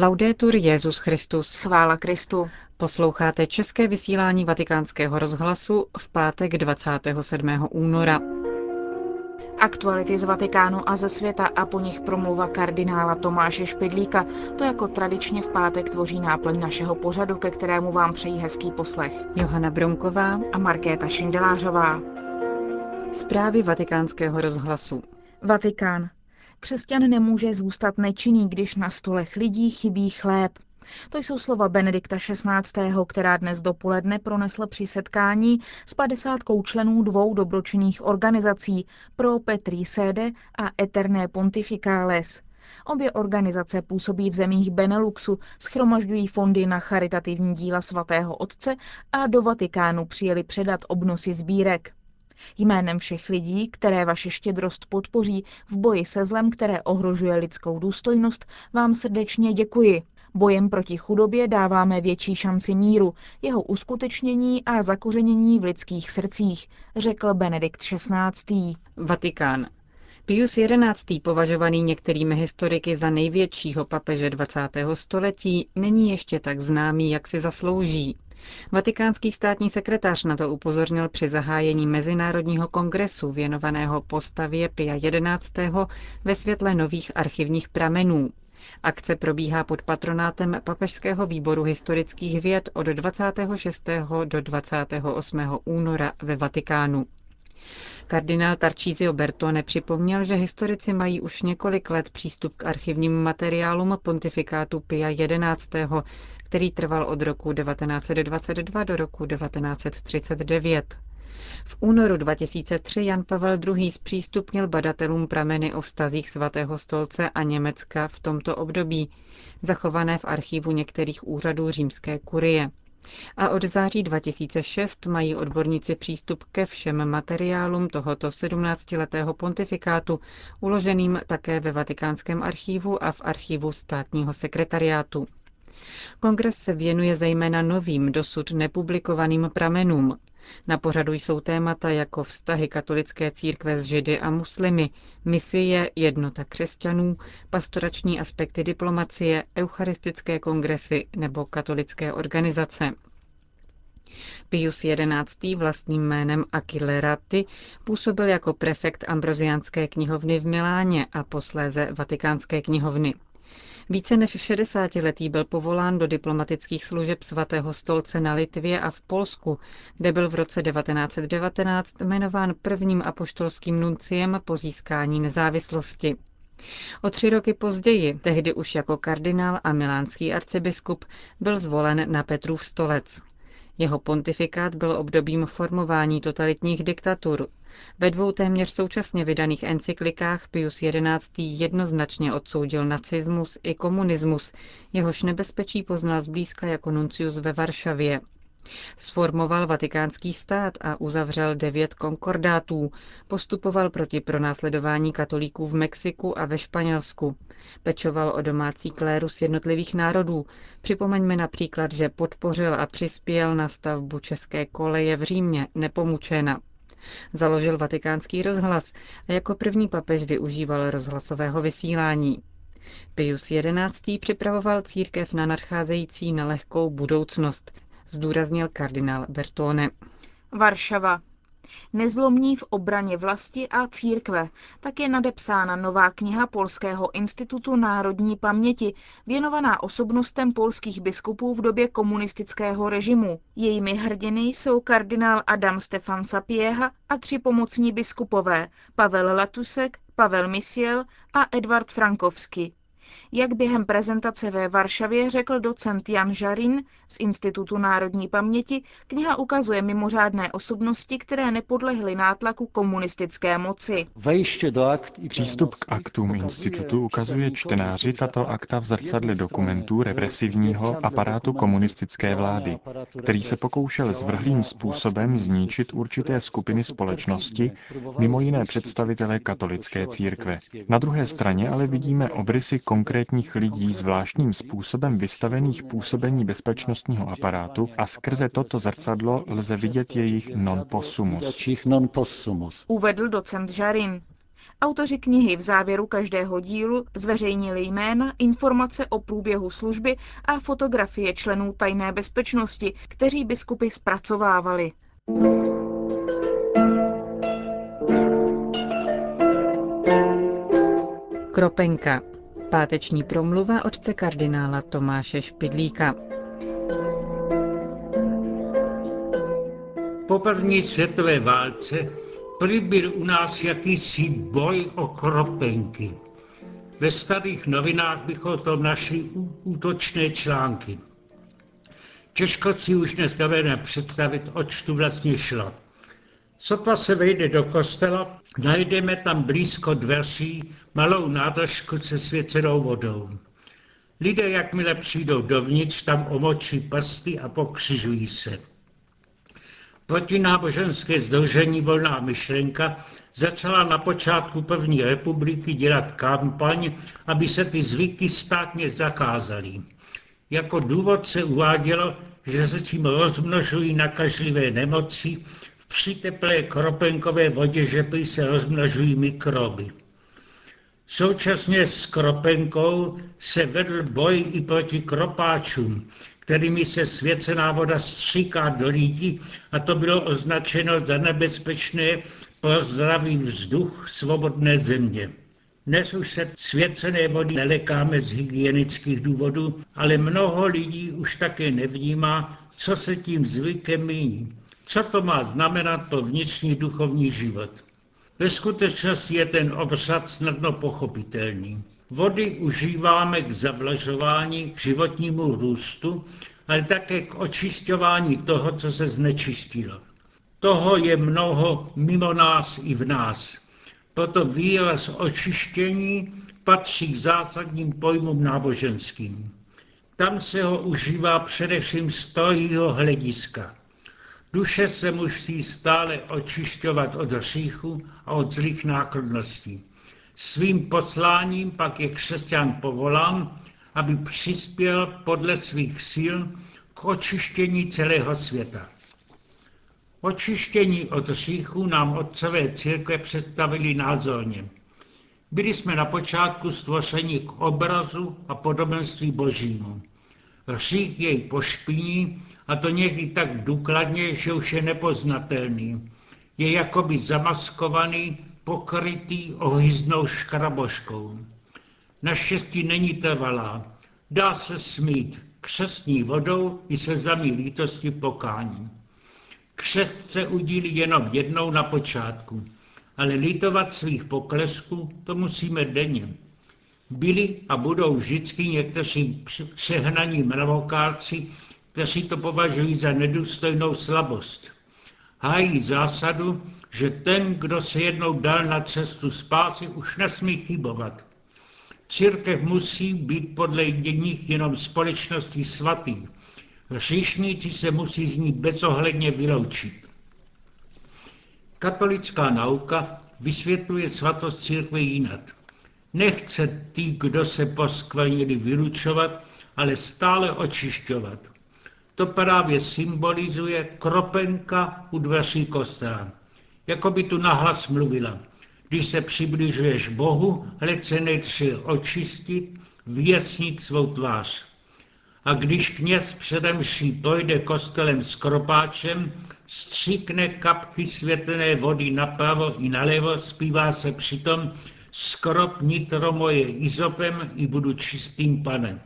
Laudetur Jezus Christus. Chvála Kristu. Posloucháte české vysílání Vatikánského rozhlasu v pátek 27. února. Aktuality z Vatikánu a ze světa a po nich promluva kardinála Tomáše Špidlíka. To jako tradičně v pátek tvoří náplň našeho pořadu, ke kterému vám přejí hezký poslech. Johana Bronková a Markéta Šindelářová. Zprávy vatikánského rozhlasu. Vatikán. Křesťan nemůže zůstat nečinný, když na stolech lidí chybí chléb. To jsou slova Benedikta XVI., která dnes dopoledne pronesl při setkání s padesátkou členů dvou dobročinných organizací pro Petri Sede a Eterné Pontificales. Obě organizace působí v zemích Beneluxu, schromažďují fondy na charitativní díla svatého otce a do Vatikánu přijeli předat obnosy sbírek. Jménem všech lidí, které vaše štědrost podpoří v boji se zlem, které ohrožuje lidskou důstojnost, vám srdečně děkuji. Bojem proti chudobě dáváme větší šanci míru, jeho uskutečnění a zakořenění v lidských srdcích, řekl Benedikt XVI. Vatikán. Pius XI. považovaný některými historiky za největšího papeže 20. století, není ještě tak známý, jak si zaslouží. Vatikánský státní sekretář na to upozornil při zahájení Mezinárodního kongresu věnovaného postavě Pia XI. ve světle nových archivních pramenů. Akce probíhá pod patronátem Papežského výboru historických věd od 26. do 28. února ve Vatikánu. Kardinál Tarcísio Bertone připomněl, že historici mají už několik let přístup k archivním materiálům pontifikátu Pia XI., který trval od roku 1922 do roku 1939. V únoru 2003 Jan Pavel II. zpřístupnil badatelům prameny o vztazích svatého stolce a Německa v tomto období, zachované v archivu některých úřadů římské kurie. A od září 2006 mají odborníci přístup ke všem materiálům tohoto 17-letého pontifikátu, uloženým také ve Vatikánském archivu a v archivu státního sekretariátu. Kongres se věnuje zejména novým, dosud nepublikovaným pramenům. Na pořadu jsou témata jako vztahy katolické církve s židy a muslimy, misie, jednota křesťanů, pastorační aspekty diplomacie, eucharistické kongresy nebo katolické organizace. Pius XI. vlastním jménem Achilleraty působil jako prefekt Ambroziánské knihovny v Miláně a posléze Vatikánské knihovny. Více než 60-letý byl povolán do diplomatických služeb svatého stolce na Litvě a v Polsku, kde byl v roce 1919 jmenován prvním apoštolským nunciem po získání nezávislosti. O tři roky později, tehdy už jako kardinál a milánský arcibiskup, byl zvolen na Petrův stolec. Jeho pontifikát byl obdobím formování totalitních diktatur. Ve dvou téměř současně vydaných encyklikách Pius XI. jednoznačně odsoudil nacismus i komunismus, jehož nebezpečí poznal zblízka jako nuncius ve Varšavě. Sformoval vatikánský stát a uzavřel devět konkordátů. Postupoval proti pronásledování katolíků v Mexiku a ve Španělsku. Pečoval o domácí klérus jednotlivých národů. Připomeňme například, že podpořil a přispěl na stavbu české koleje v Římě, nepomučena. Založil vatikánský rozhlas a jako první papež využíval rozhlasového vysílání. Pius XI. připravoval církev na nadcházející nelehkou budoucnost, zdůraznil kardinál Bertone. Varšava. Nezlomní v obraně vlasti a církve. Tak je nadepsána nová kniha Polského institutu národní paměti, věnovaná osobnostem polských biskupů v době komunistického režimu. Jejími hrdiny jsou kardinál Adam Stefan Sapieha a tři pomocní biskupové Pavel Latusek, Pavel Misiel a Edvard Frankovsky. Jak během prezentace ve Varšavě řekl docent Jan Žarin z Institutu národní paměti, kniha ukazuje mimořádné osobnosti, které nepodlehly nátlaku komunistické moci. Přístup k aktům institutu ukazuje čtenáři tato akta v zrcadle dokumentů represivního aparátu komunistické vlády, který se pokoušel zvrhlým způsobem zničit určité skupiny společnosti, mimo jiné představitelé katolické církve. Na druhé straně ale vidíme obrysy konkrétních lidí zvláštním způsobem vystavených působení bezpečnostního aparátu a skrze toto zrcadlo lze vidět jejich non possumus. Uvedl docent Žarin. Autoři knihy v závěru každého dílu zveřejnili jména, informace o průběhu služby a fotografie členů tajné bezpečnosti, kteří biskupy zpracovávali. Kropenka. Páteční promluva otce kardinála Tomáše Špidlíka. Po první světové válce prý byl u nás jakýsi boj o kropenky. Ve starých novinách bych o tom našli útočné články. Těžko si už dnes dovedeme představit, oč tu vlastně šlo. Sotva se vejde do kostela, najdeme tam blízko dveří malou nádržku se svěcenou vodou. Lidé, jakmile přijdou dovnitř, tam omočí prsty a pokřižují se. Protináboženské združení Volná myšlenka začala na počátku první republiky dělat kampaň, aby se ty zvyky státně zakázaly. Jako důvod se uvádělo, že se tím rozmnožují nakažlivé nemoci, v přiteplé kropenkové vodě že se rozmnožují mikroby. Současně s kropenkou se vedl boj i proti kropáčům, kterými se svěcená voda stříká do lidí a to bylo označeno za nebezpečné pro zdravý vzduch svobodné země. Dnes už se svěcené vody nelekáme z hygienických důvodů, ale mnoho lidí už také nevnímá, co se tím zvykem míní. Co to má znamenat pro vnitřní duchovní život. Ve skutečnosti je ten obsad snadno pochopitelný. Vody užíváme k zavlažování, k životnímu růstu, ale také k očišťování toho, co se znečistilo. Toho je mnoho mimo nás i v nás. Proto výraz očištění patří k zásadním pojmům náboženským. Tam se ho užívá především z tojího hlediska. Duše se musí stále očišťovat od hříchu a od zlých nákladností. Svým posláním pak je křesťan povolán, aby přispěl podle svých sil k očištění celého světa. Očištění od hříchu nám otcové církve představili názorně. Byli jsme na počátku stvoření k obrazu a podobenství božímu. Hřích jej pošpiní a to někdy tak důkladně, že už je nepoznatelný. Je jakoby zamaskovaný pokrytý ohyznou škraboškou. Naštěstí není trvalá. Dá se smít křestní vodou i se zamí lítosti pokání. Křest se udílí jenom jednou na počátku, ale litovat svých poklesků to musíme denně. Byli a budou vždycky někteří přehnaní mravokárci, kteří to považují za nedůstojnou slabost hájí zásadu, že ten, kdo se jednou dal na cestu spásy, už nesmí chybovat. Církev musí být podle jedních jenom společností svatý. Hříšníci se musí z ní bezohledně vyloučit. Katolická nauka vysvětluje svatost církve jinak. Nechce ty, kdo se poskvrnili, vylučovat, ale stále očišťovat. To právě symbolizuje kropenka u dveří kostela. Jako by tu nahlas mluvila. Když se přibližuješ Bohu, hled se nejdříve očistit, vyjasnit svou tvář. A když kněz předem ší projde kostelem s kropáčem, stříkne kapky světlené vody napravo i nalevo, zpívá se přitom skrop nitro moje izopem i budu čistým panem.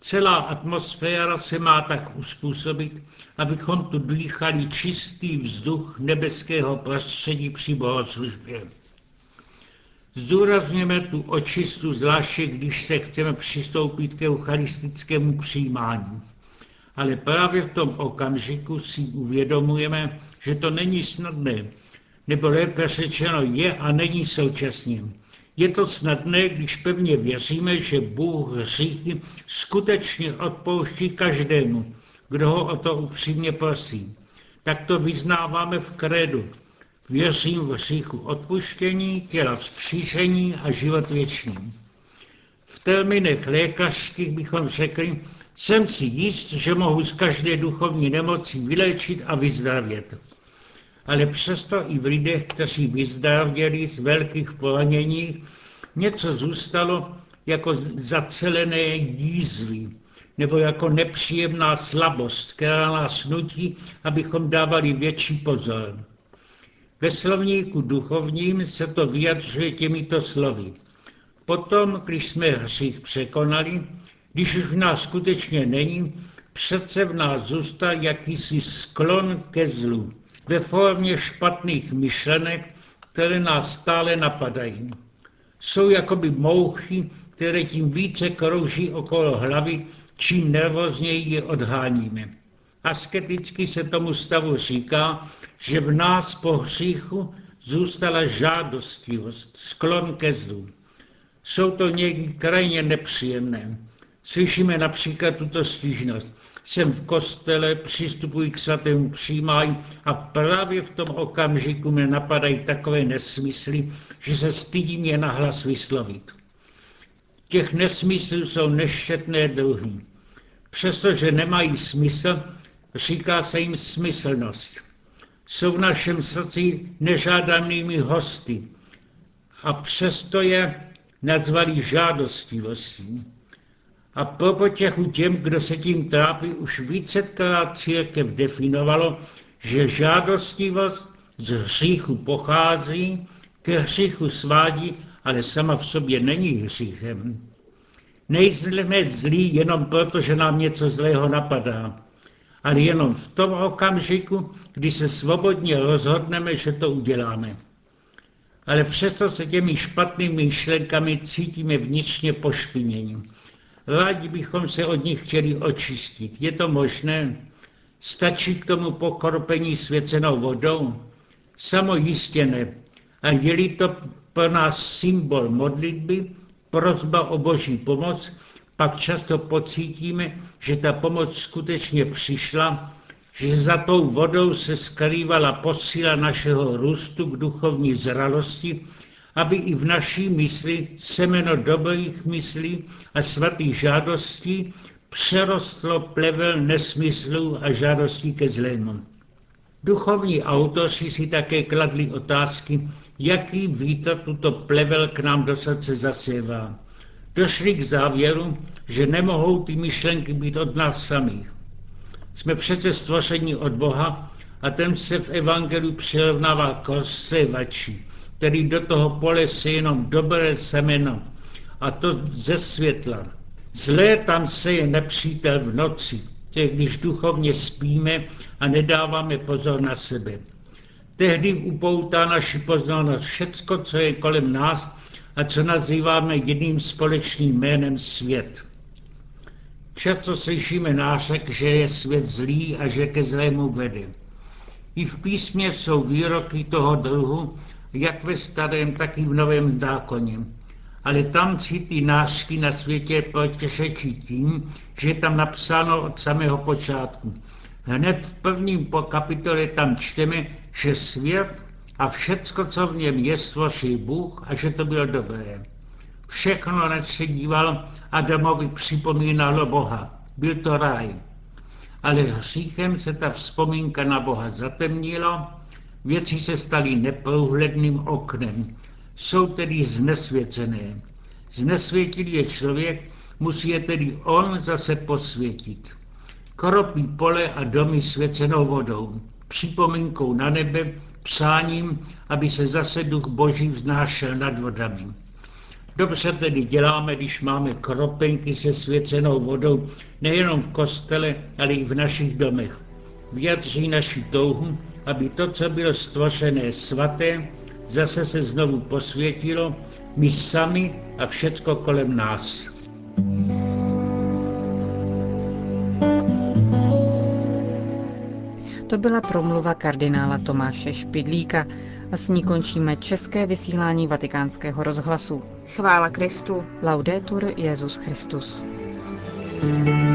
Celá atmosféra se má tak uspůsobit, abychom tu dýchali čistý vzduch nebeského prostředí při bohoslužbě. Zdůrazněme tu očistu zvláště, když se chceme přistoupit k eucharistickému přijímání. Ale právě v tom okamžiku si uvědomujeme, že to není snadné, nebo lépe řečeno je a není současně. Je to snadné, když pevně věříme, že Bůh hříchy skutečně odpouští každému, kdo ho o to upřímně prosí. Tak to vyznáváme v kredu. Věřím v hříchu odpuštění, těla vzkřížení a život věčný. V termínech lékařských bychom řekli, jsem si jist, že mohu z každé duchovní nemoci vyléčit a vyzdravět. Ale přesto i v lidech, kteří vyzdravěli z velkých poranění, něco zůstalo jako zacelené jízvy nebo jako nepříjemná slabost, která nás nutí, abychom dávali větší pozor. Ve slovníku duchovním se to vyjadřuje těmito slovy. Potom, když jsme hřích překonali, když už v nás skutečně není, přece v nás zůstal jakýsi sklon ke zlu ve formě špatných myšlenek, které nás stále napadají. Jsou jakoby mouchy, které tím více krouží okolo hlavy, čím nervozněji je odháníme. Asketicky se tomu stavu říká, že v nás po hříchu zůstala žádostivost, sklon ke zlu. Jsou to někdy krajně nepříjemné. Slyšíme například tuto stížnost. Jsem v kostele, přistupuji k svatému přijímání a právě v tom okamžiku mě napadají takové nesmysly, že se stydím je nahlas vyslovit. Těch nesmyslů jsou nešetné druhy. Přestože nemají smysl, říká se jim smyslnost. Jsou v našem srdci nežádanými hosty a přesto je nazvali žádostivostí. A po potěchu těm, kdo se tím trápí, už vícekrát církev definovalo, že žádostivost z hříchu pochází, ke hříchu svádí, ale sama v sobě není hříchem. Nejsme zlí jenom proto, že nám něco zlého napadá, ale jenom v tom okamžiku, kdy se svobodně rozhodneme, že to uděláme. Ale přesto se těmi špatnými myšlenkami cítíme vnitřně pošpinění. Rádi bychom se od nich chtěli očistit. Je to možné? Stačí k tomu pokropení svěcenou vodou? Samo jistě ne. A je-li to pro nás symbol modlitby, prozba o boží pomoc, pak často pocítíme, že ta pomoc skutečně přišla, že za tou vodou se skrývala posíla našeho růstu k duchovní zralosti aby i v naší mysli semeno dobrých myslí a svatých žádostí přerostlo plevel nesmyslů a žádostí ke zlému. Duchovní autoři si také kladli otázky, jaký vítr tuto plevel k nám do srdce zasévá. Došli k závěru, že nemohou ty myšlenky být od nás samých. Jsme přece stvoření od Boha a ten se v Evangeliu přirovnává k rozsévači, který do toho pole se jenom dobré semeno, a to ze světla. Zlé tam se je nepřítel v noci, těch, když duchovně spíme a nedáváme pozor na sebe. Tehdy upoutá naši pozornost všecko, co je kolem nás a co nazýváme jedním společným jménem svět. Často slyšíme nářek, že je svět zlý a že ke zlému vede. I v písmě jsou výroky toho druhu jak ve starém, tak i v novém zákoně. Ale tam cítí nářky na světě protěšečí tím, že je tam napsáno od samého počátku. Hned v prvním kapitole tam čteme, že svět a všecko, co v něm je, stvořil Bůh a že to bylo dobré. Všechno, než se díval, Adamovi připomínalo Boha. Byl to ráj. Ale hříchem se ta vzpomínka na Boha zatemnila Věci se staly neprůhledným oknem. Jsou tedy znesvěcené. Znesvětilý je člověk, musí je tedy on zase posvětit. Kropí pole a domy svěcenou vodou, připomínkou na nebe, přáním, aby se zase duch boží vznášel nad vodami. Dobře tedy děláme, když máme kropenky se svěcenou vodou nejenom v kostele, ale i v našich domech. Vyjadří naši touhu, aby to, co bylo stvořené svaté, zase se znovu posvětilo, my sami a všecko kolem nás. To byla promluva kardinála Tomáše Špidlíka a s ní končíme české vysílání vatikánského rozhlasu. Chvála Kristu. Laudetur Jezus Christus. thank you